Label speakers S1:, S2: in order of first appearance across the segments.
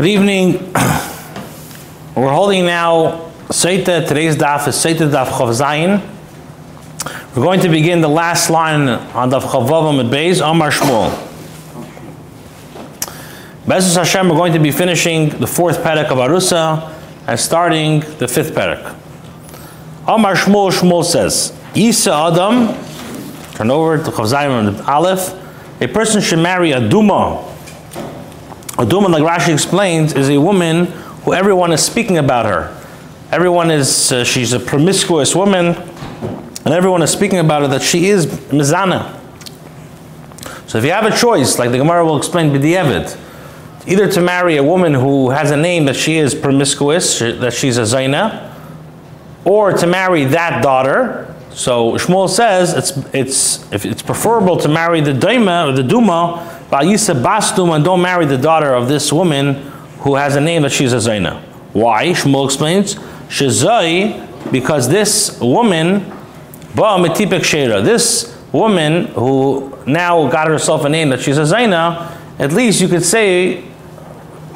S1: Good evening. We're holding now Seita. Today's daf is Seita daf Chav Zayin. We're going to begin the last line on daf Chavavam at Beis, Amar Shmuel. Bezus Hashem, we're going to be finishing the fourth parak of Arusa and starting the fifth parak. Amar Shmuel, Shmuel says, Isa Adam, turn over to Chav Zayin Aleph, a person should marry a Duma, a Duma, like Rashi explains, is a woman who everyone is speaking about her. Everyone is, uh, she's a promiscuous woman, and everyone is speaking about her that she is Mizana. So if you have a choice, like the Gemara will explain, B'di'evid, either to marry a woman who has a name that she is promiscuous, that she's a Zaina, or to marry that daughter. So Shmuel says it's, it's, if it's preferable to marry the Daima or the Duma Ba'yisa Bastum and don't marry the daughter of this woman who has a name that she's a Zaina. Why? Shmuel explains, Shazai, because this woman, Ba Metipek Shera, this woman who now got herself a name that she's a Zaina, at least you could say,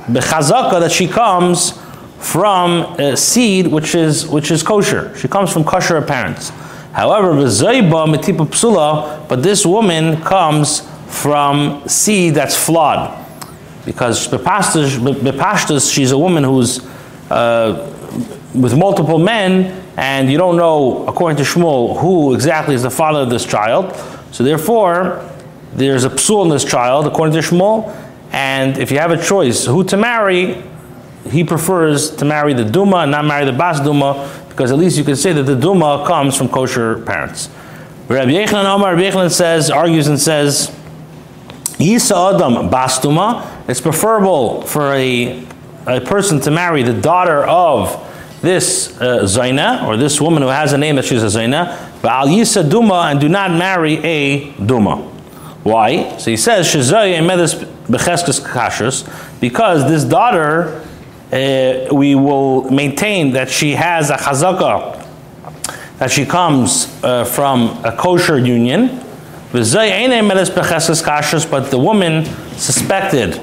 S1: Bechazaka, that she comes from a seed which is which is kosher. She comes from kosher parents. However, but this woman comes from seed that's flawed. Because Bepashtas, she's a woman who's uh, with multiple men, and you don't know, according to Shmuel, who exactly is the father of this child. So therefore, there's a psul in this child, according to Shmuel, and if you have a choice who to marry, he prefers to marry the Duma and not marry the Bas Duma, because at least you can say that the Duma comes from kosher parents. Rabbi Yechanan Omar, Rabbi Yechanan says, argues and says, Yisa Adam Bastuma, it's preferable for a, a person to marry the daughter of this uh, Zaina, or this woman who has a name that she's a Zaina, but Al Yisa Duma, and do not marry a Duma. Why? So he says, Shazay Medes Becheskes Kashus, because this daughter, uh, we will maintain that she has a chazaka, that she comes uh, from a kosher union, but the woman suspected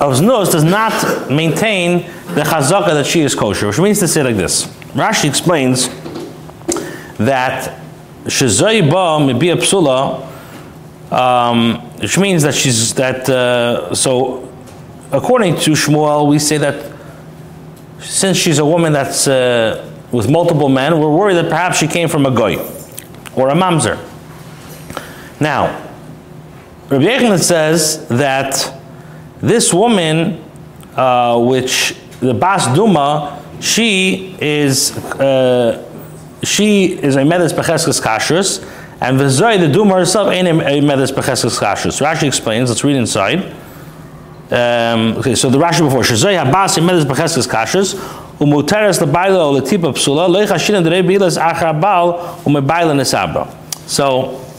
S1: of znus does not maintain the chazaka that she is kosher, which means to say like this. Rashi explains that shezay ba mibi psula, um, which means that she's that. Uh, so, according to Shmuel, we say that since she's a woman that's uh, with multiple men, we're worried that perhaps she came from a goy or a mamzer. Now, Rabbi Yechanan says that this woman, uh, which the Bas Duma, she is uh, she is a medes becheskes kashrus, and V'zoy, the Duma herself, ain't a medes becheskes kashrus. Rashi explains. Let's read inside. Um, okay, so the Rashi before Shazoy Habas medes becheskes kashrus. Umuteres lebaila letipa psula leichashin derei bilas achar bal umebaila nesabra. So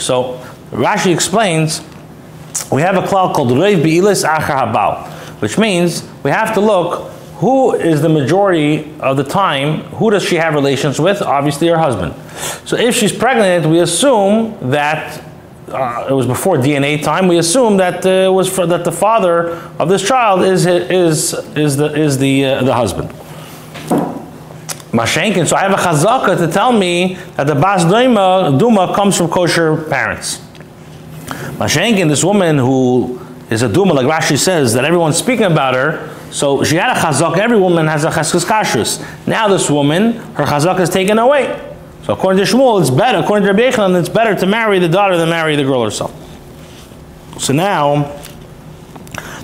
S1: so Rashi explains, we have a cloud called Reiv Be'ilis Achar Habal, which means we have to look who is the majority of the time, who does she have relations with? Obviously her husband. So if she's pregnant, we assume that uh, it was before DNA time. We assume that uh, was for, that the father of this child is is is the is the uh, the husband. Mashenkin. So I have a chazaka to tell me that the bas duma, duma comes from kosher parents. Mashenkin, this woman who is a duma, like Rashi says, that everyone's speaking about her. So she had a chazaka. Every woman has a cheskes kashrus. Now this woman, her chazaka is taken away. So according to Shmuel, it's better. According to Rabbi Yechanan, it's better to marry the daughter than marry the girl herself. So now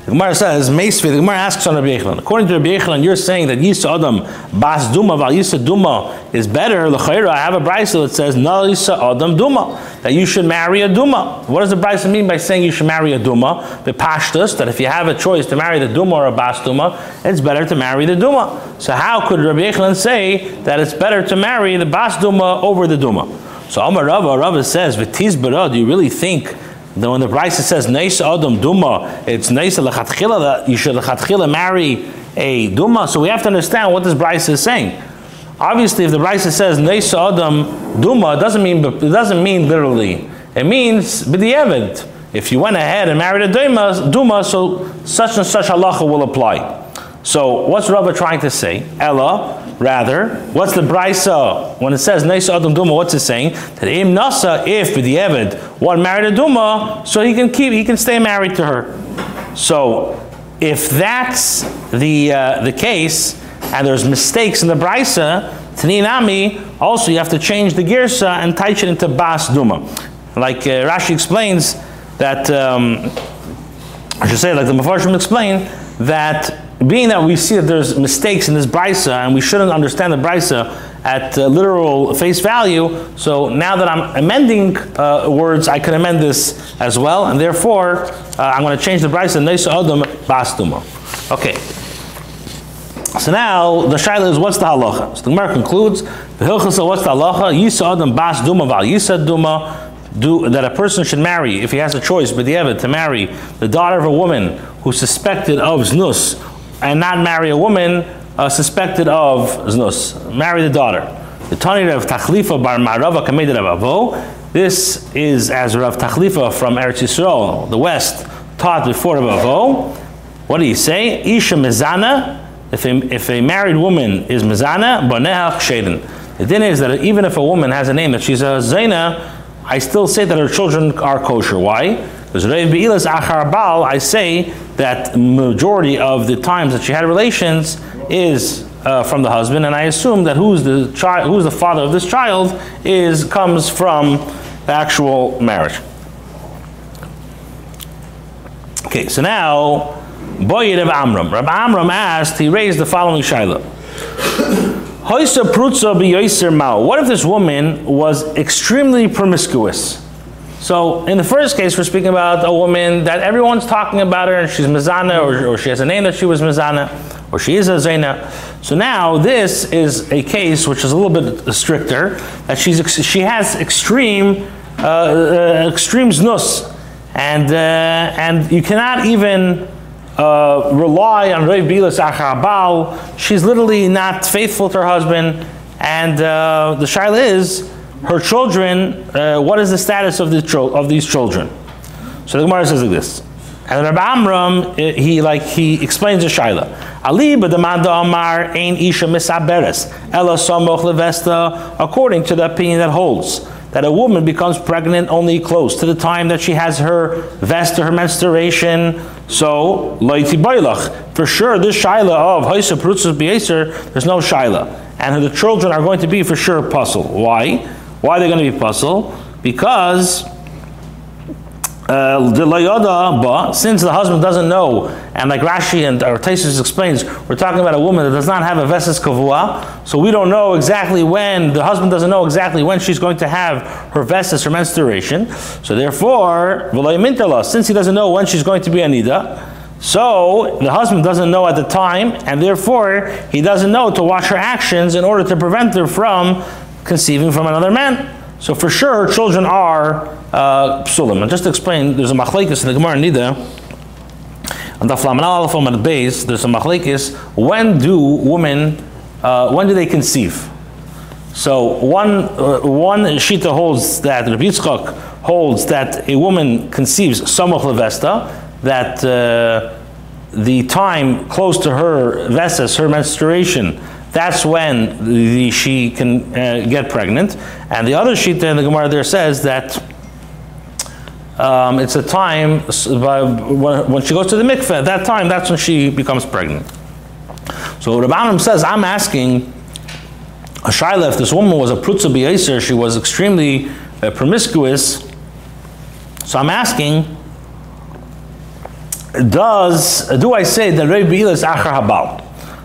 S1: the Gemara says, Meisvi, the Gemara asks on Rabbi Yechanan. According to Rabbi Yechanan, you're saying that Yisa Adam Bas Duma Val Yisa Duma is better. L'chayra, I have a brisa that says No Yisa Adam Duma that you should marry a Duma. What does the brisa mean by saying you should marry a Duma? The Pashtus that if you have a choice to marry the Duma or a Bas Duma, it's better to marry the Duma. So how could Rabbi Yechanan say that it's better to marry the Bas Duma over the Duma? So Amar Rava, Rava says, V'tiz do you really think then when the Brisa says Neis Adam Duma, it's Neis Lechatchila that you should Lechatchila marry a Duma. So we have to understand what this Brisa is saying. Obviously, if the Brisa says Neis Adam Duma, it doesn't mean it doesn't mean literally. It means b'di'evid. If you went ahead and married a duma, duma, so such and such halacha will apply. So what's Rava trying to say? Ella, rather, what's the brisa when it says Nesa Adam Duma? What's it saying? That Im Nasa, if B'di'evid one married a Duma, so he can keep, he can stay married to her. So if that's the uh, the case, and there's mistakes in the brisa, Taninami, also you have to change the girsa and teach it into Bas Duma. Like uh, Rashi explains that, um, I should say, like the Mepharshim explain, that being that we see that there's mistakes in this brisa and we shouldn't understand the brisa at uh, literal face value, so now that I'm amending uh, words, I can amend this as well, and therefore uh, I'm going to change the brisa neisa adam bastuma. Okay. So now the shaila is what's the halacha? So the Gemara concludes the hilchasa what's the halacha? Yisa adam bas duma val yisa duma. Do, that a person should marry if he has a choice, but the to marry the daughter of a woman who's suspected of znus and not marry a woman uh, suspected of znus. Marry the daughter. The Tani of Tachlifa bar Marava Kamed Avo. This is as Rav Tachlifa from Eretz Yisrael, the West, taught before Rav Avo. What do you say? Isha mezana. If a, if a married woman is mezana, baneha ksheden. The thing is that even if a woman has a name that she's a zaina, I still say that her children are kosher. Why? I say that majority of the times that she had relations is uh, from the husband, and I assume that who's the child, who's the father of this child, is comes from the actual marriage. Okay, so now Boyed of Amram. Rabbi Amram asked, he raised the following shaila. What if this woman was extremely promiscuous? So in the first case, we're speaking about a woman that everyone's talking about her, and she's Mizana, or, or she has a name that she was Mizana, or she is a Zaina. So now this is a case which is a little bit stricter, that she's she has extreme uh, uh, extreme znus, and uh, and you cannot even uh, rely on Reiv Bilas Achabal. She's literally not faithful to her husband, and uh, the shaila is her children, uh, what is the status of, the tro- of these children? So the Gemara says like this. And Rabbi Amram, uh, he like he explains the shaila. Ali b'damanda amar ein isha misaberes ela samoch levesta. According to the opinion that holds that a woman becomes pregnant only close to the time that she has her vest or her menstruation. So loiti bailach. For sure, this shaila of haisa prutzus b'yeser, there's no shaila, and the children are going to be for sure pasul. Why? Why are they going to be puzzled? Because uh, since the husband doesn't know, and like Rashi and or Taisus explains, we're talking about a woman that does not have a veses kavua, so we don't know exactly when the husband doesn't know exactly when she's going to have her veses, her menstruation. So therefore, since he doesn't know when she's going to be anida, so the husband doesn't know at the time, and therefore he doesn't know to watch her actions in order to prevent her from conceiving from another man. So for sure, children are uh, psulim. And just to explain, there's a machlekes in the Gemara Nida, on the Flamanal from the base, there's a machlekes, when do women, uh, when do they conceive? So one, uh, one shita holds that, Rabbi Yitzchak holds that a woman conceives samach levesta, that uh, the time close to her vestas, her menstruation, that's when the, she can uh, get pregnant. And the other sheet in the Gemara there says that um, it's a time when, she goes to the mikveh. At that time, that's when she becomes pregnant. So Rabbanim says, I'm asking a shaila if this woman was a prutza b'yaser, she was extremely uh, promiscuous. So I'm asking, does do I say that Rabbi is achar habal?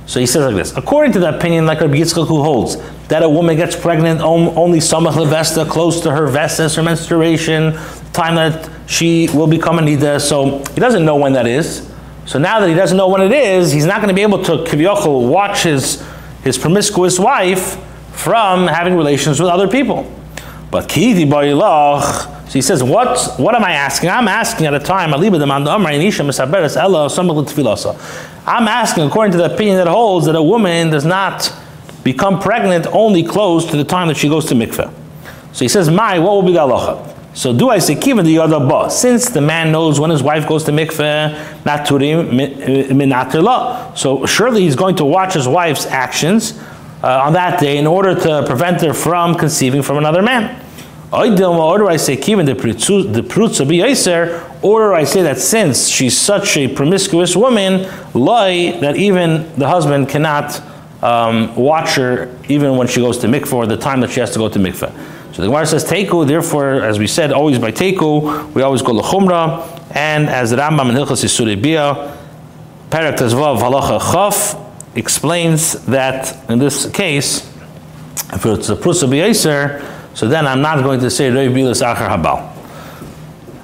S1: So he says like this: according to the opinion, like Rabbi Yitzchak who holds that a woman gets pregnant only samach levesta, close to her vestas, her menstruation, time that she will become a nida. So he doesn't know when that is. So now that he doesn't know when it is, he's not going to be able to kivyochel watch his his promiscuous wife from having relations with other people. But kiti barilach. So he says, what, what am I asking? I'm asking at a time, I'm asking according to the opinion that holds that a woman does not become pregnant only close to the time that she goes to mikveh. So he says, my, what will be the halacha? So do I say kivan the other ba? Since the man knows when his wife goes to mikveh, naturim minatir So surely he's going to watch his wife's actions uh, on that day in order to prevent her from conceiving from another man. Or I say kivan the prutza be or I say that since she's such a promiscuous woman, lie that even the husband cannot um, watch her even when she goes to mikveh or the time that she has to go to mikveh. So the Gemara says teku. Therefore, as we said, always by teku, we always go lechumra. And as the Rambam in Hilchas Yisurei Bia, Perak Tezvav Halacha Chaf explains that in this case, if it's a prusa b'yaser, so then I'm not going to say Rei Achar Habal.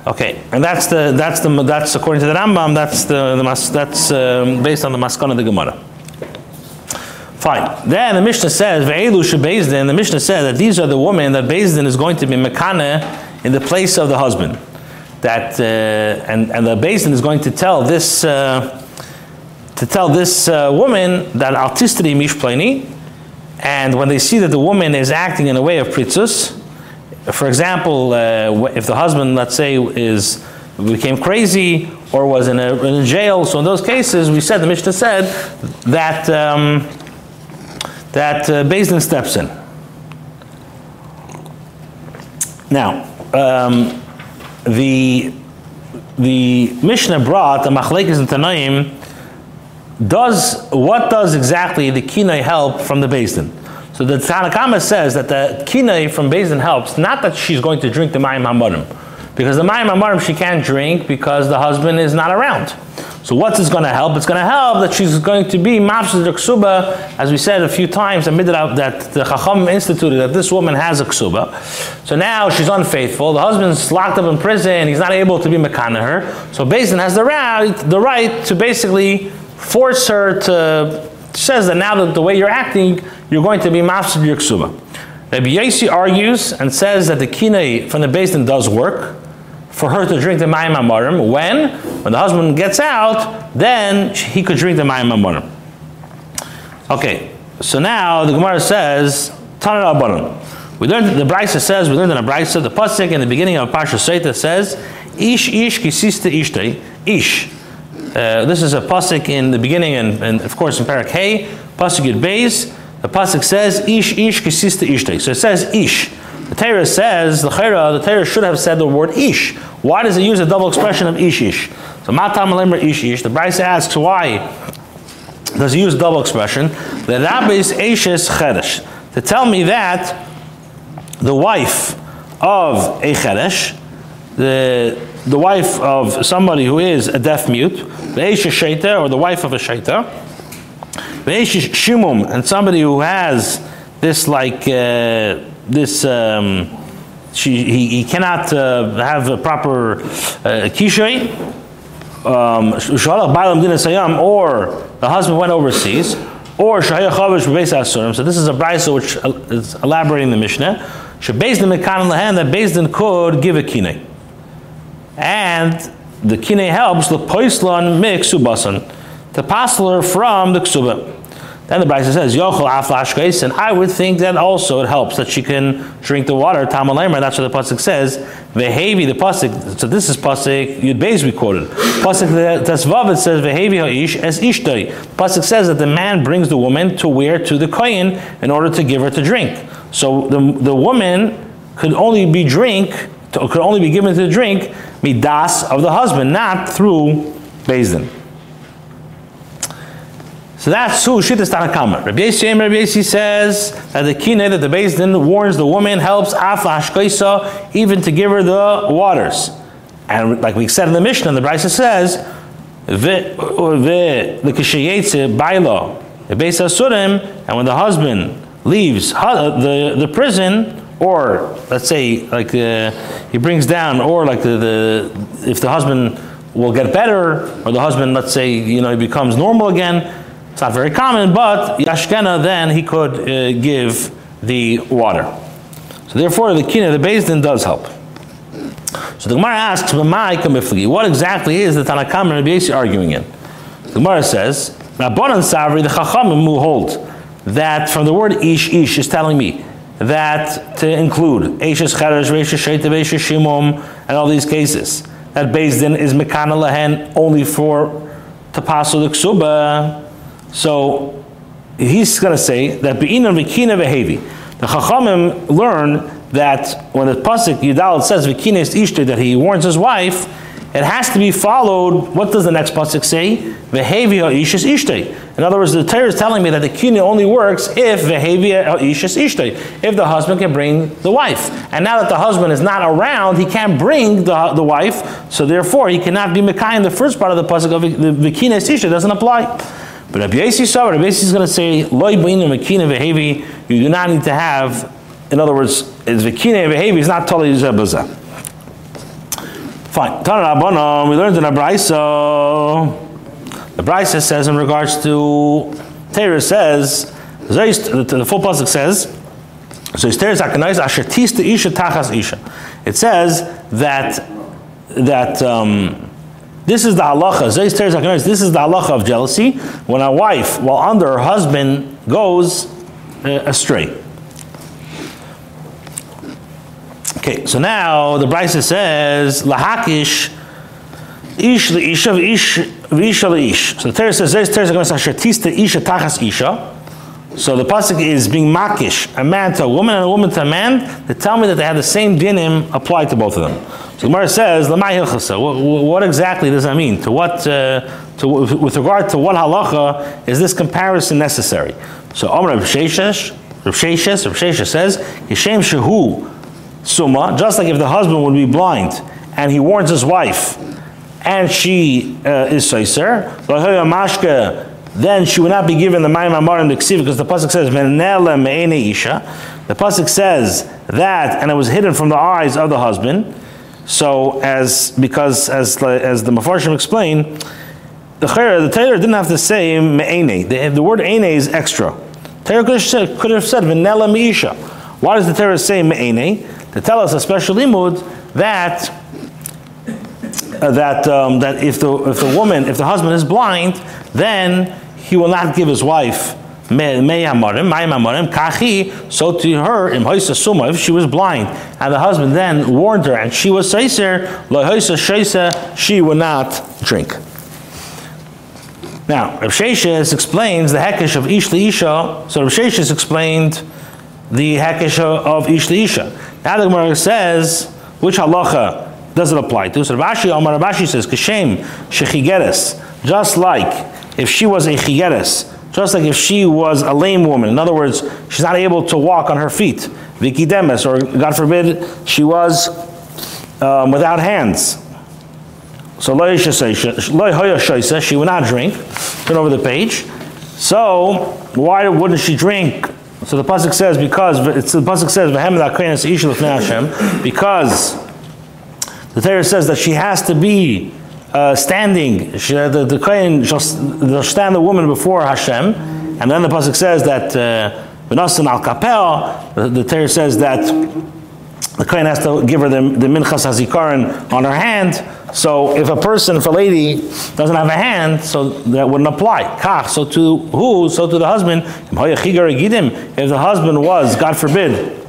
S1: Okay, and that's the that's the that's according to the Rambam. That's the, the that's um, based on the Maskana of the Gemara. Fine. Then the Mishnah says Ve'elu Bezdin. The Mishnah says that these are the women that Bezdin is going to be mekane in the place of the husband. That uh, and and the Bezdin is going to tell this uh, to tell this uh, woman that artistry mishplani, and when they see that the woman is acting in a way of pritzus for example, uh, if the husband, let's say, is became crazy or was in a, in jail, so in those cases, we said the Mishnah said that um, that uh, Din steps in. Now, um, the the Mishnah brought the Machlekes and Tanaim does what does exactly the kinai help from the Din? So the Tanakama says that the kinei from Bezin helps, not that she's going to drink the Mayim HaMarim. Because the Mayim HaMarim she can't drink because the husband is not around. So what's this going to help? It's going to help that she's going to be mafsed ksuba, as we said a few times, that the Chacham instituted that this woman has a ksuba. So now she's unfaithful. The husband's locked up in prison. He's not able to be mekana her. So Bezin has the right, the right to basically force her to uh, says that now that the way you're acting, you're going to be mafsid your. Rabbi Yasi argues and says that the kinei from the basin does work for her to drink the mayim amarim. When? When the husband gets out, then he could drink the mayim amarim. Okay, so now the Gemara says, Tanah Abanim. We learned, the Brisa says, we learned in the Brisa, the Pasik in the beginning of Parsha Seita says, Ish ish kisista ishtei, ish. Uh, this is a pasuk in the beginning, and, and of course in Parak Hey, pasuk Yud Beis. The pasuk says Ish Ish Kisista Ishtei. So it says Ish. The Torah says the Chayra, the Torah should have said the word Ish. Why does it use a double expression of Ish Ish? So Matam Alemer Ish Ish. The Bryce asks why does he use double expression? The Rabbis Ashes Cheresh. To tell me that the wife of a Cheresh, the the wife of somebody who is a deaf mute, Ve'esha Shaita, or the wife of a Shaita, Ve'esha Shimum, and somebody who has this like, uh, this, um, she, he, he cannot uh, have a proper uh, kishay, um, or the husband went overseas, or Shahaya Chavish Beis Asurim. So this is a brisa which is elaborating the Mishnah. Shebezdin Mekan Lahan that Bezdin could give a kinei and the kine helps the poislan miksubasan, to pasler from the ksuba. Then the Brisa says, Yochel aflash and I would think that also it helps that she can drink the water. Tamalamer, that's what the Pasuk says. Vehevi, the Pasuk, so this is Pasuk, Yud Beis we quoted. Pasuk Tesvav, it says, Vehevi ha'ish as ishtari. Pasuk says that the man brings the woman to where? To the kohen in order to give her to drink. So the, the woman could only be drink, could only be given to drink midas of the husband, not through Bezdin. So that's who Shittas Tanakama. Rabbi Yisrael, Rabbi Yisrael says that the kine that the Bezdin warns the woman helps Afla Ashkaisa even to give her the waters. And like we said in the Mishnah, the Brisa says, the bailo, the Surim, and when the husband leaves uh, the, the prison, or let's say like uh, he brings down, or like the, the if the husband will get better, or the husband, let's say, you know, he becomes normal again. It's not very common, but Yashkena then he could uh, give the water. So therefore, the kina, the Din does help. So the Gemara asks, what exactly is the Tanakam and Rabbi arguing in? The Gemara says, Rabbanan Savri, the Chachamim who hold that from the word ish, ish is telling me that to include Eishes Cheresh, Reishes Sheita, Reishes Shimum, and all these cases. That Beis Din is Mekana Lahen only for Tapasul Ksuba. So he's going to say that Be'ina Vikina Vehevi. The Chachamim learn that when the Pasuk Yudal says Vikina is Ishte, that he warns his wife, it has to be followed. What does the next pasuk say? Vehevi ishis ishtay. In other words, the Torah is telling me that the kina only works if vehevi ishis ishtay, if the husband can bring the wife. And now that the husband is not around, he can't bring the, the wife, so therefore he cannot be mekai in the first part of the pasuk of the vikina ishtay doesn't apply. But Rabbi Yossi saw Rabbi is going to say loy b'inu mekina vehevi. You do not need to have. In other words, is vikina vehevi is not totally zebazah. Fine. Tanarabana, we learned in a brisa. The brisa says in regards to Torah says the full pasuk says so It says that that um, this is the halacha. This is the halacha of jealousy when a wife, while under her husband, goes uh, astray. Okay, so now the Brisa says lahakish ish leisha ish v'isha leish. So the Torah says this Torah going to say isha tachas isha. So the pasuk is being makish, a man to a woman and a woman to a man. They tell me that they have the same dinim applied to both of them. So Gemara says, "Lamai hilchasa." What, what exactly does that mean? To what? Uh, to, with regard to what halacha is this comparison necessary? So Amr Rav Sheshes, Rav Sheshes, Rav Sheshes says, "Yishem shehu summa, just like if the husband would be blind and he warns his wife and she uh, is soiser, then she would not be given the Mayim Amarim the because the Pasuk says, isha. The Pasuk says that, and it was hidden from the eyes of the husband. So, as because as as the Mefarshim explained, the the Taylor didn't have to say me'ene. The, the word ene is extra. Taylor could have said, could Venela Meisha. Why does the Torah say me'ene? To tell us a special limud that uh, that um, that if the if the woman if the husband is blind, then he will not give his wife so to her, in suma if she was blind, and the husband then warned her, and she was seiser, she would not drink. Now, Rav Sheshes explains the hekesh of Ish Isha. So Rav Sheshes explained the hekesh of Ish Isha. Now the Gemara says, which halacha does it apply to? So Rashi, Omar Rashi says, Kashem shechigeres, just like if she was a chigeres, just like if she was a lame woman. In other words, she's not able to walk on her feet. Viki demes, or God forbid, she was um, without hands. So she would not drink. Turn over the page. So why wouldn't she drink so the pasuk says because it's the pasuk says v'hem la'krenas ish Hashem because the Torah says that she has to be uh, standing. She, the the kohen shall, stand the woman before Hashem, and then the pasuk says that v'nasan uh, al kapel. The, the Torah says that the kohen has to give her the, the minchas hazikaron on her hand. So if a person, if a lady doesn't have a hand, so that wouldn't apply. Kach, so to who? So to the husband. If the husband was, God forbid,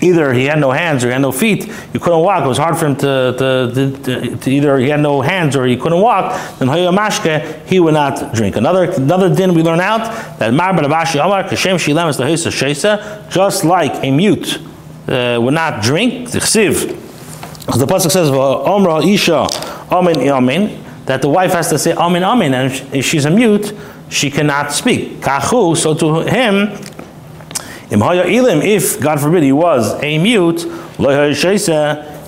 S1: either he had no hands or he had no feet, he couldn't walk. It was hard for him to, to, to, to either he had no hands or he couldn't walk. Then mashke, he would not drink. Another another din we learn out that mar amar kashem shilem is just like a mute uh, would not drink. The because the pasuk says, "Omra isha amen amen," that the wife has to say amen amen, and if she's a mute, she cannot speak. So to him, if God forbid he was a mute,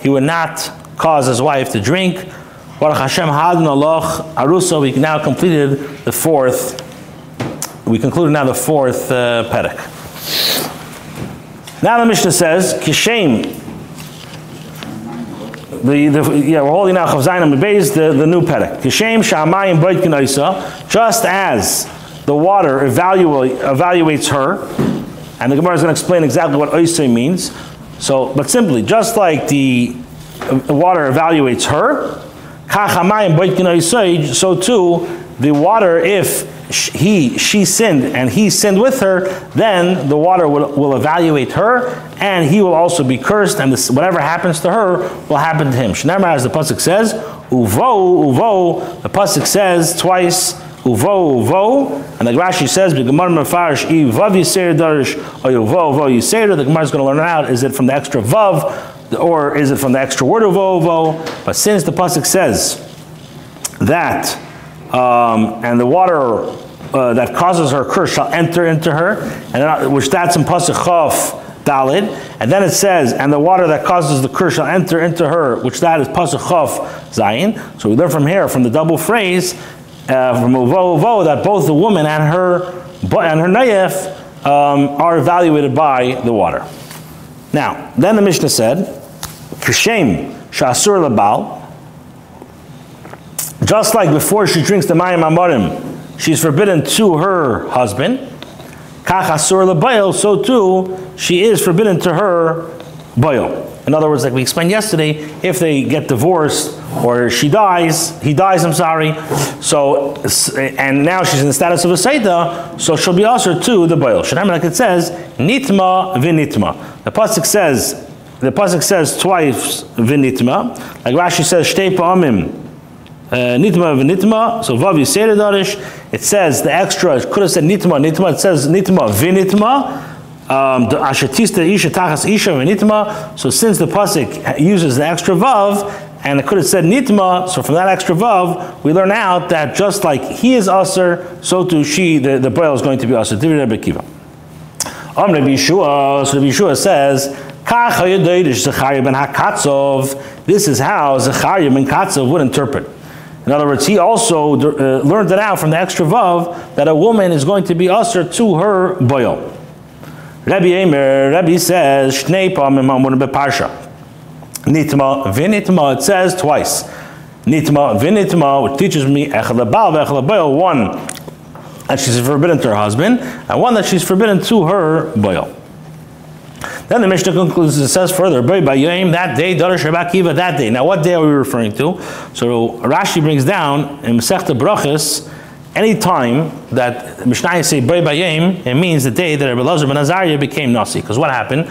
S1: he would not cause his wife to drink. Baruch Hashem Hadon Allah Arusa. We now completed the fourth. We concluded now the fourth uh. Now the Mishnah says, Kishem the, the yeah, we're holding now Chavzayin base the, the new perek. Kishem Shamayim Beit Kenoisa, just as the water evaluate, evaluates her, and the Gemara is going to explain exactly what Oisei means. So, but simply, just like the, water evaluates her, so too, the water, if he she sinned and he sinned with her, then the water will, will evaluate her, and he will also be cursed, and this, whatever happens to her will happen to him. Shneimar, as the pasuk says, uvo uvo. The pasuk says twice. Uvo uvo, and the Rashi says, "B'gemar mefarish i vav yiser darish or uvo uvo yiser." The Gemara is going to learn out: is it from the extra vav, or is it from the extra word uvo uvo? But since the pasuk says that, um, and the water uh, that causes her curse shall enter into her, and then, which that's in pasuk chaf dalid, and then it says, and the water that causes the curse shall enter into her, which that is pasuk chaf zayin. So we learn from here from the double phrase uh, from uvo uvo that both the woman and her and her nayef um, are evaluated by the water. Now, then the Mishnah said, "Kishem shasur labal." Just like before she drinks the mayim amorim, she's forbidden to her husband. So too she is forbidden to her boil. In other words, like we explained yesterday, if they get divorced or she dies, he dies, I'm sorry, so, and now she's in the status of a Seita, so she'll be also to the boil. Shadam, like it says, nitma vinitma. The Pasuk says, the Pasuk says twice vinitma, like Rashi says, shtei pa'amim, nitma v'nitma, so vav yisere darish. It says the extra could have said nitma nitma. It says nitma v'nitma. Um, ashetista isha tachas isha v'nitma. So since the pasuk uses the extra vav, and it could have said nitma, so from that extra vav, we learn out that just like he is usher, so too she, the, the boil is going to be usher. Om Rebbe Yeshua, so Rebbe Yeshua says, this is how Zechariah ben Katzov would interpret. In other words, he also uh, learned it out from the extra vav that a woman is going to be usher to her boil. Rabbi Eimer, Rabbi says, Shnei pamim amurim beparsha. Nitma vinitma, it says twice. Nitma vinitma, which teaches me echad lebal v'echad boil, one that she's forbidden to her husband, and one that she's forbidden to her boil. Then the Mishnah concludes and says further, that day, Darash that day. Now, what day are we referring to? So Rashi brings down in Masechta Brachas, any time that Mishnah say Bay Bayim, it means the day that Rabbi Lazar ben Azariah became Nasi. Because what happened?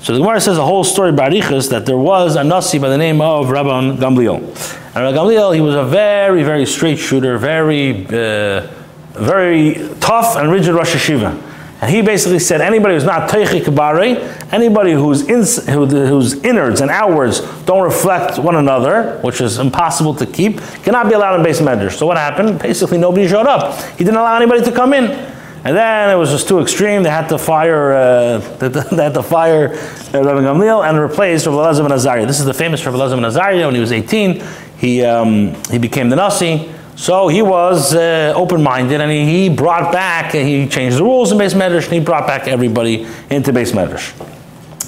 S1: So the Gemara says a whole story Barichas that there was a Nasi by the name of Rabban Gamliel. And Rabban Gamliel, he was a very, very straight shooter, very, uh, very tough and rigid Rosh Hashiva. And he basically said anybody who's not Teichi Kabare, anybody whose, in, who, whose innards and outwards don't reflect one another, which is impossible to keep, cannot be allowed in base measures. So what happened? Basically, nobody showed up. He didn't allow anybody to come in. And then it was just too extreme. They had to fire, uh, they had to fire uh, Rabbi Gamliel and replace Rabbi Elazar ben Azariah. This is the famous Rabbi Elazar ben Azariah. When he was 18, he, um, he became the Nasi. So he was uh, open-minded, and he, brought back, he changed the rules in base medrash, and he brought back everybody into base medrash.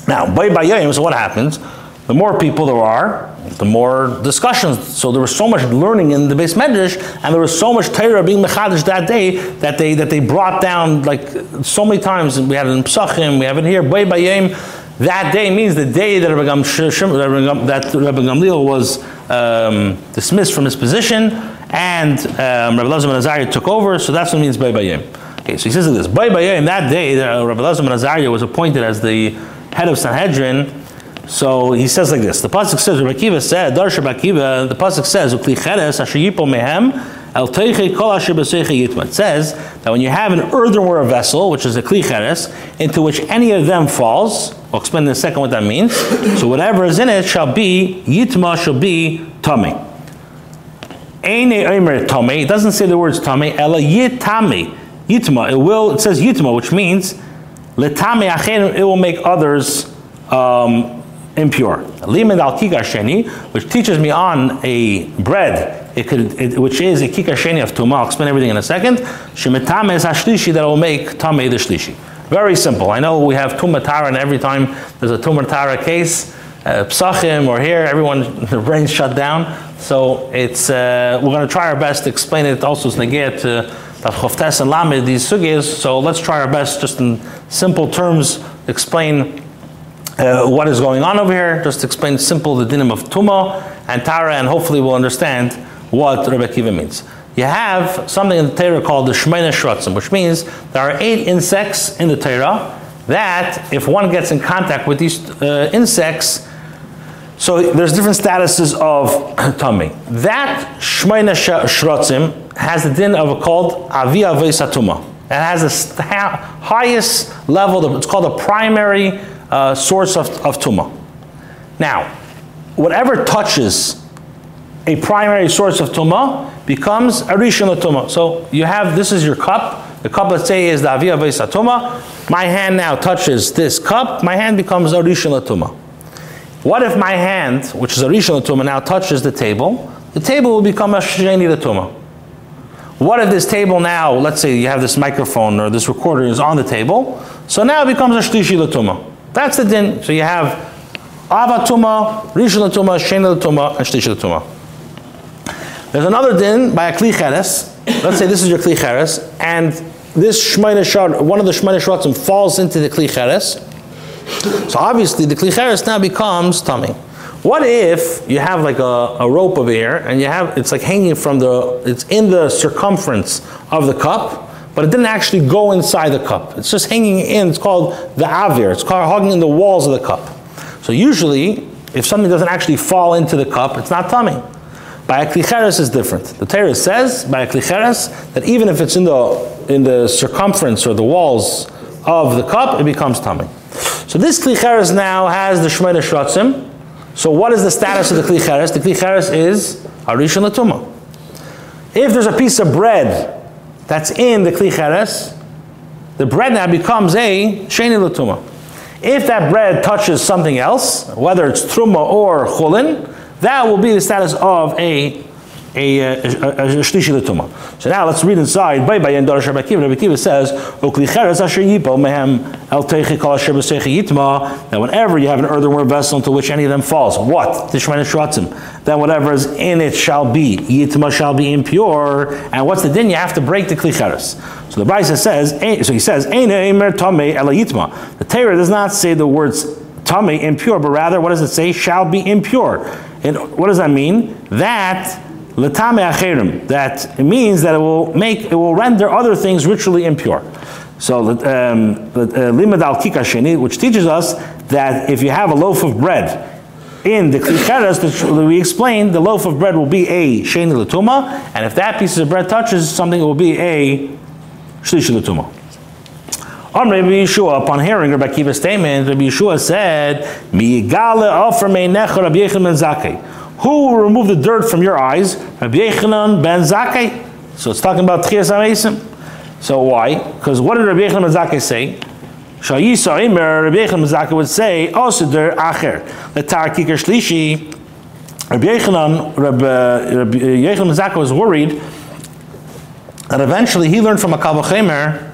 S1: Now, Bayayim, so what happens? The more people there are, the more discussions. So there was so much learning in the base medrash, and there was so much Torah being mechadish that day that they that they brought down like so many times. We had it in Psachim, we have it here. Bay Bayim. That day means the day that Rabbi, Gam, that Rabbi Gamliel was um, dismissed from his position and um, Rabbi Lazar ben Azariah took over, so that's what means by Bayim. Okay, so he says like this, by Bayim, that day, uh, Rabbi Lazar ben Azariah was appointed as the head of Sanhedrin, so he says like this, the Pasuk says, Rabbi said, Dar Akiva, the Pasuk says, Ukli cheres asher yipo mehem, el teiche kol asher yitma. It says that when you have an earthenware vessel, which is a kli cheres, into which any of them falls, I'll explain in a second what that means, so whatever is in it shall be, yitma shall be tummy. It doesn't say the words tame, ela yitame. Yitma. It will, it says yitma, which means letame achen, it will make others um, impure. Limid al kikar sheni, which teaches me on a bread, it could, it, which is a Kikasheni of tuma. I'll explain everything in a second. Shemetame is hashlishi that will make tame the shlishi. Very simple. I know we have tumatara, and every time there's a tumatara case, uh, psachim or here, everyone, the brain's shut down. So it's uh, we're going to try our best to explain it also to that choftes and lamed these sugis. So let's try our best, just in simple terms, explain uh, what is going on over here. Just explain simple the dinim of tuma and tara, and hopefully we'll understand what Rebbe Kiva means. you have something in the Torah called the Shemina Shrotzim, which means there are eight insects in the Torah that, if one gets in contact with these uh, insects, so there's different statuses of tummy. That Shemina Shrotzim has the din of a called Avia Vesatuma. It has the highest level, it's called a primary uh, source of, of Tuma. Now, whatever touches a primary source of Tuma becomes a Rishon Tuma. So you have, this is your cup. The cup, let's say, is the Avia Tuma. My hand now touches this cup. My hand becomes a Rishon Tuma. What if my hand, which is a Rishon Tuma, now touches the table? The table will become a Sheni Tuma. What if this table now, let's say you have this microphone or this recorder is on the table, so now it becomes a Shlishi Latuma. That's the din. So you have ava Avatuma, Rishon Latuma, Sheni Latuma, and Shlishi Latuma. There's another din by a Kli Cheres. Let's say this is your Kli Cheres, and this Shemaina Shard, one of the Shemaina Shratzim falls into the Kli Cheres. So obviously the klicheres now becomes tummy. What if you have like a, a rope of air and you have it's like hanging from the it's in the circumference of the cup, but it didn't actually go inside the cup. It's just hanging in. It's called the avir. It's called hugging in the walls of the cup. So usually, if something doesn't actually fall into the cup, it's not tummy. By klicheres is different. The Torah says by a klicheres that even if it's in the in the circumference or the walls of the cup, it becomes tummy. So this klicheres now has the shmei shratzim, so what is the status of the kli cheres? The kli cheres is arishon latuma. If there's a piece of bread that's in the kli cheres, the bread now becomes a sheni latuma. If that bread touches something else, whether it's truma or chulin, that will be the status of a a, a, uh, uh, uh, shlishi l'tuma. So now let's read inside. By by Yendar Rabbi Akiva. Rabbi Akiva says, "Ukli cheres asher yipo mehem el kol asher yitma." That whenever you have an earthenware vessel into which any of them falls, what tishmein shratzim, then whatever is in it shall be yitma shall be impure. And what's the din? You have to break the kli cheres. So the Brisa says, so he says, "Ein emer tamei ela yitma." The Torah does not say the words tamei impure, but rather what does it say? Shall be impure. And what does that mean? That that it means that it will make it will render other things ritually impure. So um, limad al kikasheni, which teaches us that if you have a loaf of bread in the klicheres that we explained, the loaf of bread will be a sheni latuma, and if that piece of bread touches something, it will be a shlishi latuma. On Rabbi Yeshua, upon hearing Rabbi Akiva's statement, Rabbi Yeshua said, "Miyigale offer meinecha Rabbi Yechim ben Zakei." Who will remove the dirt from your eyes? Rabbi Yechanan ben Zakkai. So it's talking about Tchias HaMesim. So why? Because what did Rabbi Yechanan ben Zakkai say? Shayisa Imer, Rabbi Yechanan ben Zakkai would say, oh, Osider Acher, the Kikar Shlishi. Rabbi Yechanan, Rabbi, Rabbi Yechanan ben Zakkai was worried that eventually he learned from a Kavachemer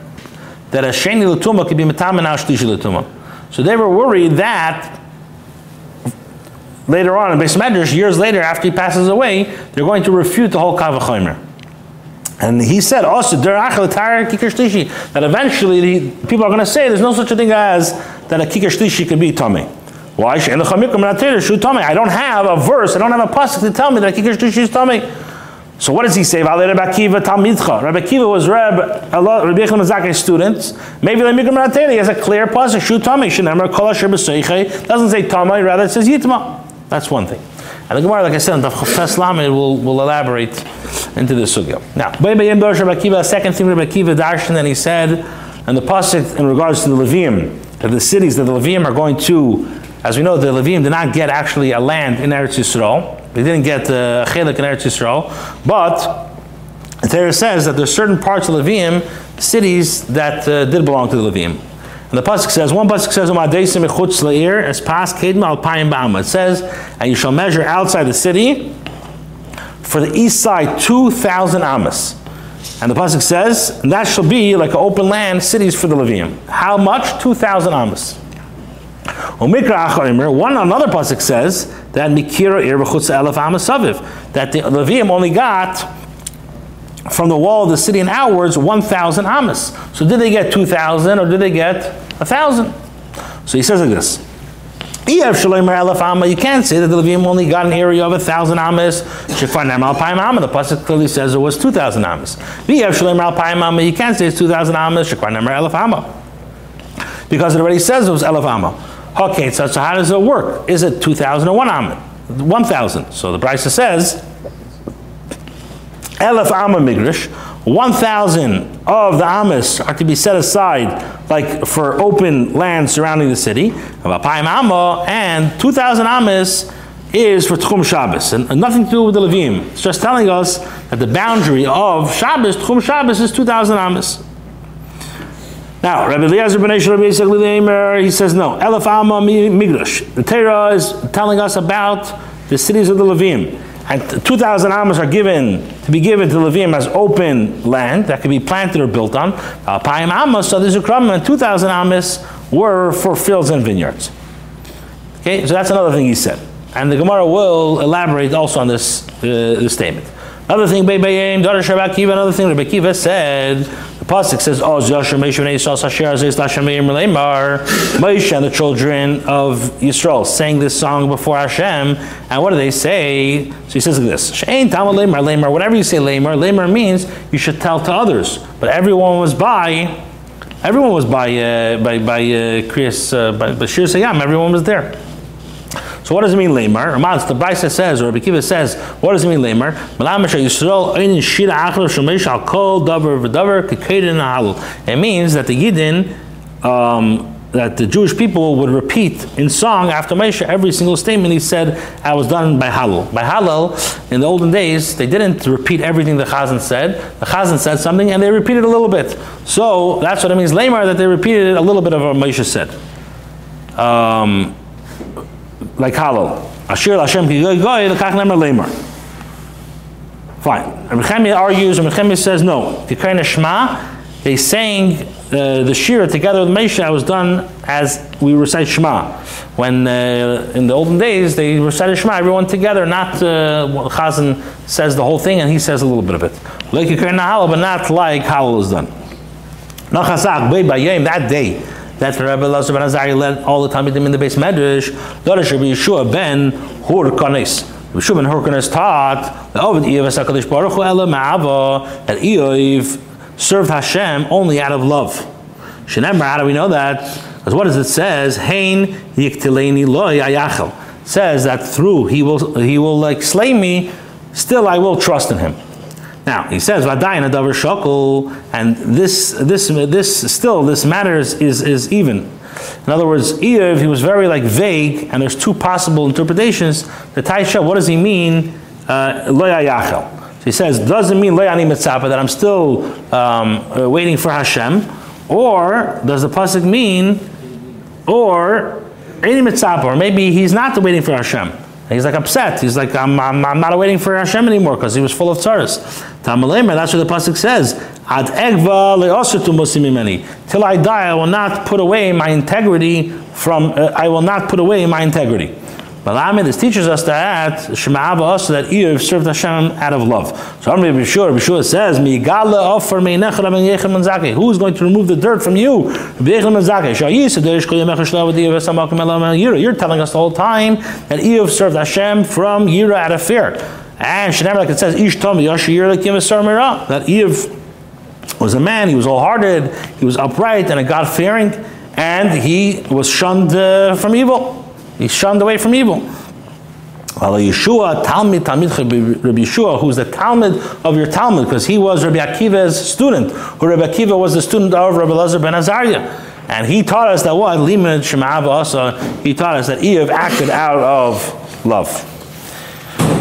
S1: that a Sheni Lutuma could be Matam and Shlishi Lutuma. So they were worried that later on in Beis Medrash, years later, after he passes away, they're going to refute the whole Kavachomer. And he said oh, also that eventually the, people are going to say there's no such a thing as that a kikar shlishi can be tummy. Why? I don't have a verse, I don't have a pasuk to tell me that a kikar shlishi is tummy. So what does he say? Rabbi Akiva was Reb Rabbi Yechon Zakai's student. Maybe the Mikra He has a clear pasuk. Shu Asher Doesn't say Tamei, rather it says Yitma. That's one thing. And the Gemara, like I said, the Chafes Lamed will, will elaborate into the sugya. Now, Akiva, second thing Rabbi Akiva darshan, and he said, and the pasuk in regards to the Levim, that the cities that the Levim are going to, as we know, the Levim did not get actually a land in Eretz Yisrael. They didn't get uh, a chelik in Eretz Yisrael, but the Torah says that there's certain parts of Levim, cities that uh, did belong to the Levim. And the pasuk says, one pasuk says, "Umadesim echutz leir as pas al payim ba'ama." It says, "And you shall measure outside the city for the east side two thousand amas." And the pasuk says, and that shall be like an open land, cities for the Levium. How much? Two thousand amas. Umikra. One another pasuk says that mikira ir amas. That the Levium only got from the wall of the city and outwards 1,000 amas. So did they get 2,000 or did they get 1,000? So he says like this. You can't say that the Levim only got an area of a thousand amas. The pasuk clearly says it was two thousand amas. You can't say it's two thousand amas. Because it already says it was elef amma. Okay, so, so how does it work? Is it two thousand or one amas? One thousand. So the Brisa says elef amma migrish. 1,000 of the Amos are to be set aside like for open land surrounding the city, and 2,000 Amos is for Tchum Shabbos, and nothing to do with the Levim. It's just telling us that the boundary of Shabbos, Tchum Shabbos, is 2,000 Amos. Now, Rabbi Eliezer ben he says no. Elef Amma Migdash. The Torah is telling us about the cities of the Levim and 2,000 amos are given to be given to Levim as open land that can be planted or built on. Alpayim amos, so there's a and 2,000 amos were for fields and vineyards. Okay, so that's another thing he said. And the Gemara will elaborate also on this, uh, this statement. Another thing, Beibayim, daughter Shabbat Kiva, another thing Rabbi Akiva said, Pasuk says, Oh, Yashar Moshe Yisrael Sasher Aziz and the children of Yisrael sang this song before Hashem, and what do they say? So he says like this, Shein Talmud Lemar, Lemar, whatever you say Lemar, Lemar means you should tell to others, but everyone was by, everyone was by, uh, by, by uh, Kriyas, uh, by, by Shir Sayam, everyone was there. So what does it mean lemar? The Brisa says, or Rabbi says, what does it mean lemar? It means that the Yidden, um, that the Jewish people would repeat in song after Moshe every single statement he said I was done by Hallel. By Hallel, in the olden days, they didn't repeat everything the Chazan said. The Chazan said something and they repeated a little bit. So that's what it means lemar, that they repeated a little bit of what Moshe said. Um, like Hallel. Ashir Hashem ki goy goy lekach nemer lemer. Fine. Rabbi argues, and Rabbi says no. Tikkain Shema, they sang uh, the Shira together with Moshe was done as we recite Shema. When uh, in the olden days they recited Shema, everyone together, not uh, Chazan says the whole thing and he says a little bit of it. Like you clear, but not like Hallel is done. That day, that's Rabbi Elazar ben Azari led all the Talmidim in the beis medrash. Dorish Rabbi Yeshua ben Hurkanis. Yeshua ben Hurkanis taught the Ovid Eiv Hakadosh Baruch Hu Ela Ma'ava that Eiv served Hashem only out of love. Shenemar, how do we know that? Because what does it says? Hein yiktileni loy ayachel. Says that through he will he will like slay me, still I will trust in him. Now he says vadayin adavar shokol, and this this this still this matter is, is, even. In other words, Eiv, he was very like vague, and there's two possible interpretations. The Taisha, what does he mean? Uh, lo yachel. So he says, doesn't mean lo yani mitzapa that I'm still um, uh, waiting for Hashem, or does the pasuk mean, or any mitzapa, or maybe he's not waiting for Hashem. He's like upset. He's like, I'm, I'm, I'm not waiting for Hashem anymore because he was full of tzaras. Tamalemer, that's what the pasuk says. Ad egva Till I die, I will not put away my integrity from. Uh, I will not put away my integrity. But this teaches us that Shema also that Eiv served Hashem out of love. So I'm sure says, me Who's going to remove the dirt from you? You're telling us the whole time that Eiv served Hashem from Yira out of fear. And Shemar, like it says, Ish Tom Yashir that Eiv was a man, he was all-hearted, he was upright and a God-fearing, and he was shunned uh, from evil. He's shunned away from evil. While Yeshua, Talmud, Talmud Rabbi Yeshua, who's the Talmud of your Talmud, because he was Rabbi Akiva's student, who Rabbi Akiva was the student of Rabbi Lazar ben Azariah. And he taught us that what? Limud Shema'ava also, he taught us that Eiv acted out of love.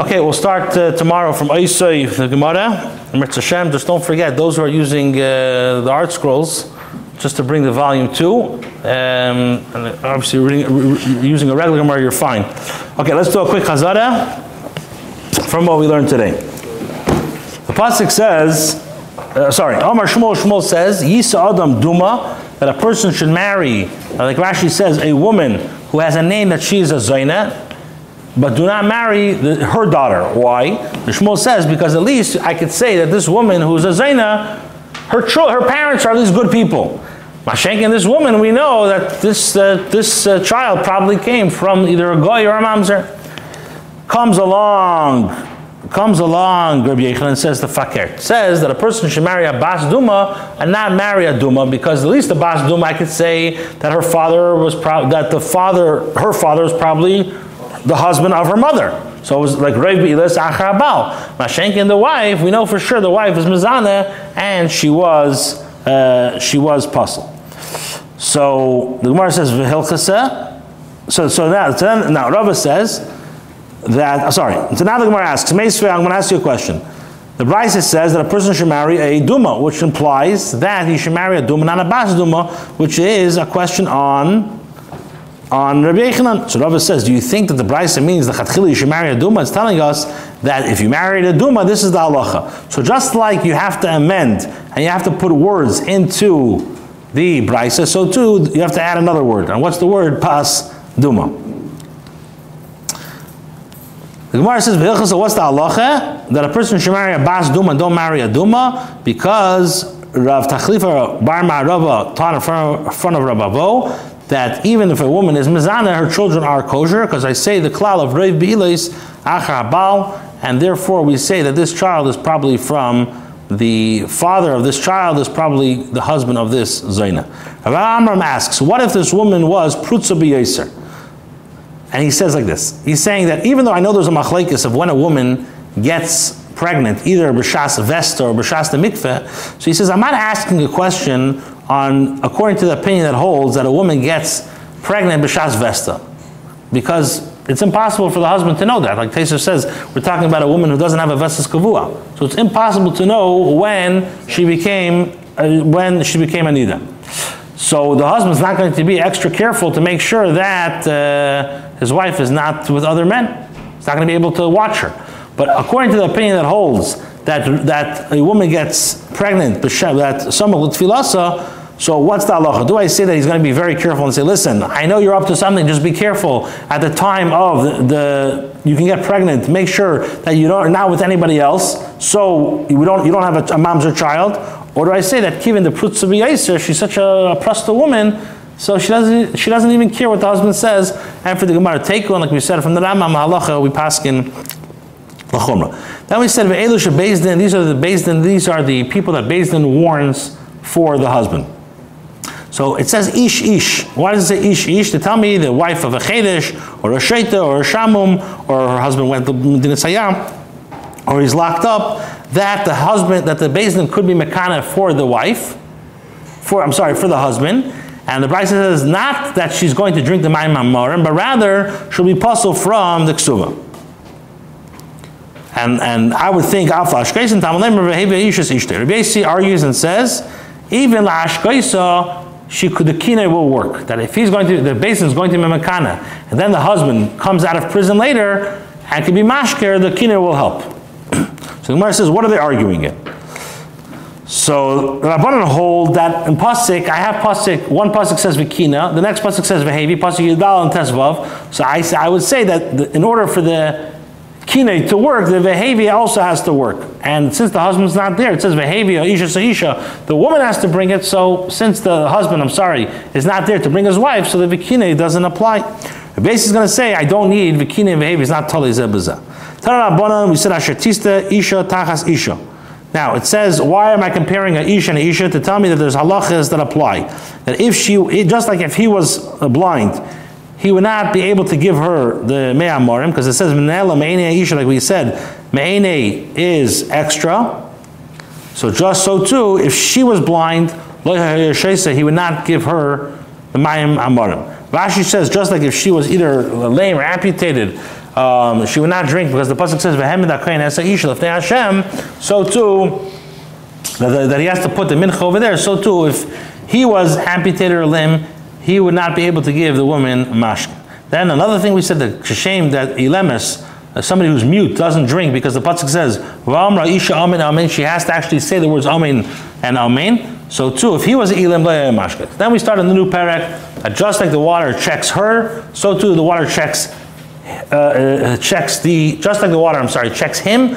S1: Okay, we'll start uh, tomorrow from Oisei, the Gemara. Mitzvah Hashem, just don't forget, those who are using uh, the ArtScrolls, just to bring the volume two. Um, and obviously, reading, using a regular Gemara, you're fine. Okay, let's do a quick Chazara from what we learned today. The pasuk says, uh, sorry, Omar Shmuel Shmuel says, Yisa Adam Duma, that a person should marry, like Rashi says, a woman who has a name that she is a Zaina, but do not marry the, her daughter. Why? The Shmuel says, because at least I could say that this woman who's a Zaina, her, her parents are these good people. Mashenk and this woman, we know that this, uh, this uh, child probably came from either a goy or a mamzer. Comes along, comes along, Rabbi Yechanan says the fakir. Says that a person should marry a bas duma and not marry a duma because at least the bas duma I could say that her father was pro- that the father, her father was probably the husband of her mother. So it was like Rev Bilas Achabal. Mashenk and the wife, we know for sure the wife is Mizana and she was uh, she was puzzled. So the Gemara says v'hilchasa. So so now so then, now Rava says that uh, sorry. So now the Gemara asks, I'm going to ask you a question. The Brisa says that a person should marry a duma, which implies that he should marry a duma, not a bas duma, which is a question on on Rabbi Yechanan. So Rava says, do you think that the Brisa means the Chatchila you should marry a Duma? It's telling us that if you married a Duma, this is the halacha. So just like you have to amend and you have to put words into the Brisa, so too you have to add another word. And what's the word? Pas Duma. The Gemara says, so what's the halacha? That a person should marry a Bas Duma, don't marry a Duma, because Rav Tachlifa Bar Ma'arava taught in front of, front Rav Avo that even if a woman is mizana, her children are kosher, because I say the klal of reiv bi'ilis achar bal, and therefore we say that this child is probably from the father of this child is probably the husband of this Zaina. Rav Amram asks, what if this woman was prutza b'yaser? And he says like this. He's saying that even though I know there's a machlekes of when a woman gets pregnant, either b'shas vesta or b'shas the mikveh, so he says, I'm not asking a question on according to the opinion that holds that a woman gets pregnant b'shas vesta, because it's impossible for the husband to know that. Like Taser says, we're talking about a woman who doesn't have a vestas kavua, so it's impossible to know when she became uh, when she became a nida. So the husband's not going to be extra careful to make sure that uh, his wife is not with other men. He's not going to be able to watch her. But according to the opinion that holds that that a woman gets pregnant, that someone with tefillasa, so what's the halacha? Do I say that he's going to be very careful and say, listen, I know you're up to something, just be careful at the time of the, the you can get pregnant. Make sure that you don't, are not with anybody else, so you don't, you don't have a, a mom's or child. Or do I say that given the prutzav she's such a, prosta woman, so she doesn't, she doesn't even care what the husband says. And for the Gemara take on, like we said from the Rambam halacha, we pass in lachomra. Then we said ve'elush Bezdin. These are the Bezdin. These are the people that Bezdin warns for the husband. So it says ish ish. Why does it say ish ish? To tell me the wife of a chedesh or a sheita or a shamum or her husband went to Medina or he's locked up. That the husband, that the Bezdin could be mekana for the wife, for I'm sorry for the husband. And the Brisa says not that she's going to drink the Mayim Amorim, but rather she'll be puzzled from the Ksuva. And, and I would think Alpha Ashkaisin Tamalim Rabbi argues and says, even La she could, the kine will work. That if he's going to, the basin is going to be mekana, and then the husband comes out of prison later and can be mashker, the kine will help. so the Gemara says, what are they arguing it? So Rabbanan hold that in pasuk, I have pasuk. One pasuk says vikina, the next pasuk says vehevi, pasuk yudal and tesvav. So I, I would say that the, in order for the kine to work, the vehevi also has to work. And since the husband's not there, it says vehevi, isha isha, the woman has to bring it. So since the husband, I'm sorry, is not there to bring his wife, so the vikine doesn't apply. The base is going to say, I don't need vikine and vehevi, it's not tali zebaza. We said ashatista isha tachas isha. Now it says, why am I comparing a isha and isha to tell me that there's halachas that apply? That if she, just like if he was blind, he would not be able to give her the me'amorim because it says isha, like we said, me'ene is extra. So just so too, if she was blind, he would not give her the mayim amorim. Rashi says just like if she was either lame or amputated, um, she would not drink because the pasuk says Hashem. So too, that, that he has to put the mincha over there. So too, if he was amputated or limb, he would not be able to give the woman mashka. Then another thing we said that shame that ilemes, uh, somebody who's mute doesn't drink because the pasuk says V'amra isha amen amen. She has to actually say the words amen and amen. So too, if he was ilim mashka. Then we start in the new parak that just like the water checks her, so too the water checks uh, uh, checks the just like the water. I'm sorry, checks him.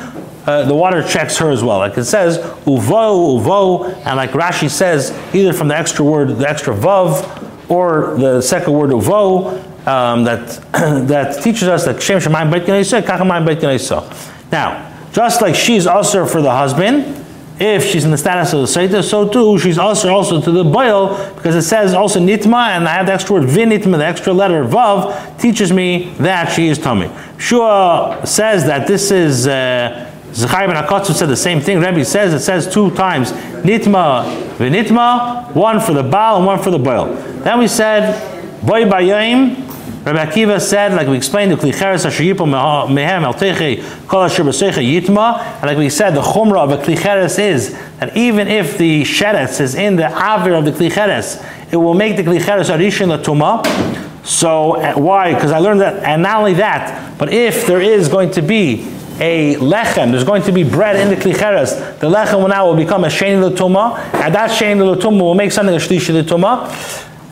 S1: uh, the water checks her as well. Like it says uvo uvo, and like Rashi says, either from the extra word, the extra vav, or the second word uvo, um, that that teaches us that shem shemayim beit kachamayim beit Now, just like she's also for the husband, if she's in the status of the Seder, so too she's also also to the boil because it says also nitma, and I have the extra word vinitma, the extra letter vav, teaches me that she is tummy. Shua says that this is. Uh, Zechariah ben Akotsu said the same thing. Rebbe says it says two times nitma vinitma, one for the baal and one for the boil. Then we said boy bayim Rabbi Akiva said, like we explained, the klicheres asher mehem el teche kol asher yitma, and like we said, the chumrah of a klicheres is that even if the sheretz is in the avir of the klicheres, it will make the klicheres arishin latuma. So uh, why? Because I learned that, and not only that, but if there is going to be a lechem, there's going to be bread in the klicheres, the lechem will now will become a shein latuma, and that shein latuma will make something a shlishi latuma.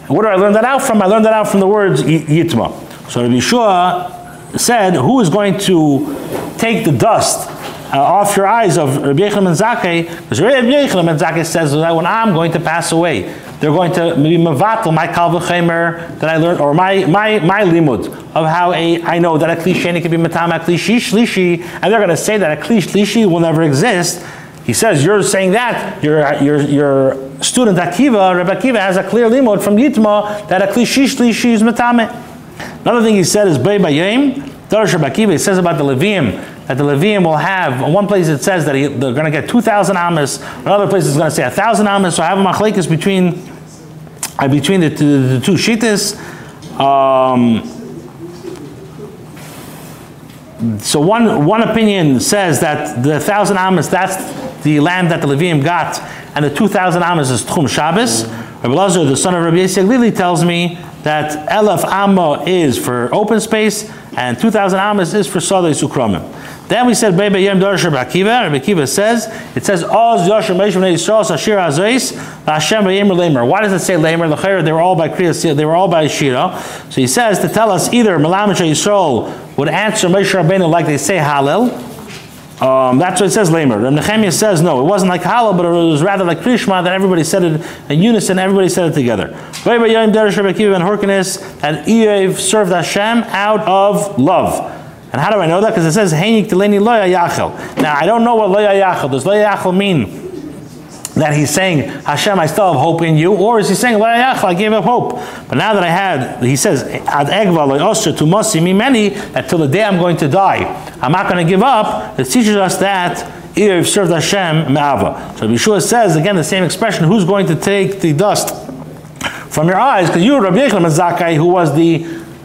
S1: Where do I learn that out from? I learned that out from the words yitma. So Rabbi Yeshua said, who is going to take the dust uh, off your eyes of Rabbi and Zakeh? Because Rabbi and Zakeh says that when I'm going to pass away, they're going to maybe mavatal my kalvachemer that I learned, or my my my limud of how a I know that a klisheni can be matama klishi shlishi, and they're going to say that a klish shlishi will never exist. He says, you're saying that, your, your, your student Akiva, Rebbe Akiva, has a clear limud from Yitma that a klishish lishi is matame. Another thing he said is Bei Bayim, Darash Rebbe Akiva, he says about the Levium, that the Levium will have, one place it says that he, they're going to get 2,000 amas, another place it's going to say 1,000 amas, so I have a machlekes between, uh, between the, the, the two shitas. Um, so one, one opinion says that the thousand amas, that's the land that the Levium got, and the 2,000 amas is Tchum Shabbos. Rabbi Lazar, the son of Rabbi Yisrael Lili, tells me that Elef Amma is for open space, and 2,000 amas is for Sadei Sukromim. Then we said Bebe Yem Darash Rabbi Akiva. Rabbi Akiva says, it says, Oz Yosher Meishim Yisrael Sashir Azais Hashem Yem Lamer. Why does it say Lamer? The They were all by Kriya, they were all by Shira. So he says to tell us either Melamish Yisrael would answer Moshe Rabbeinu like they say Hallel, um, that's what it says lamer. And Nehemiah says no, it wasn't like Hallel, but it was rather like Krishma that everybody said it in unison, everybody said it together. Bebe Yem Darsha Bakiva and Eiv served Hashem out of love. And how do I know that? Because it says Heinik Teleni Loya Yachel. Now I don't know what Loya Yachel. Does Loya Yachel mean? that he's saying, Hashem, I still have hope in you, or is he saying, I gave up hope? But now that I had, he says, Ad egva to mosi mi many, that till the day I'm going to die, I'm not going to give up. It teaches us that you've served Hashem me'ava. So Yeshua says, again, the same expression, who's going to take the dust from your eyes? Because you, Rabbi Yechlam Zakai, who was the,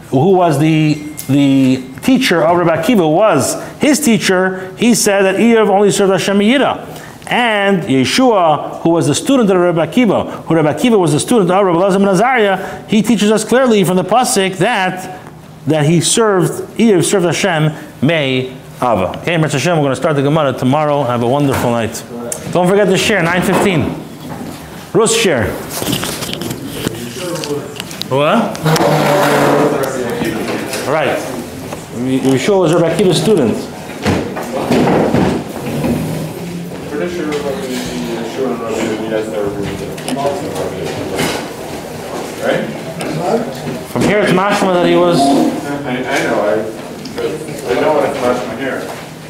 S1: who was the, the teacher of Rabbi Akiva, was his teacher, he said that Eiv only served Hashem Yira and Yeshua, who was the student of Rabbi Akiva, who Rabbi Akiva was the student of Rabbi Lazar Nazariah, he teaches us clearly from the pasuk that that he served, he served Hashem may Ava. Okay, Mr. Hashem, we're going to start the Gemara tomorrow. Have a wonderful night. Don't forget to share, 9.15. Rus share. What? Right. Yeshua was Rabbi Akiva's student. Right? From here it's mashma that he was.
S2: I, I know, I, I know what it's mashma here.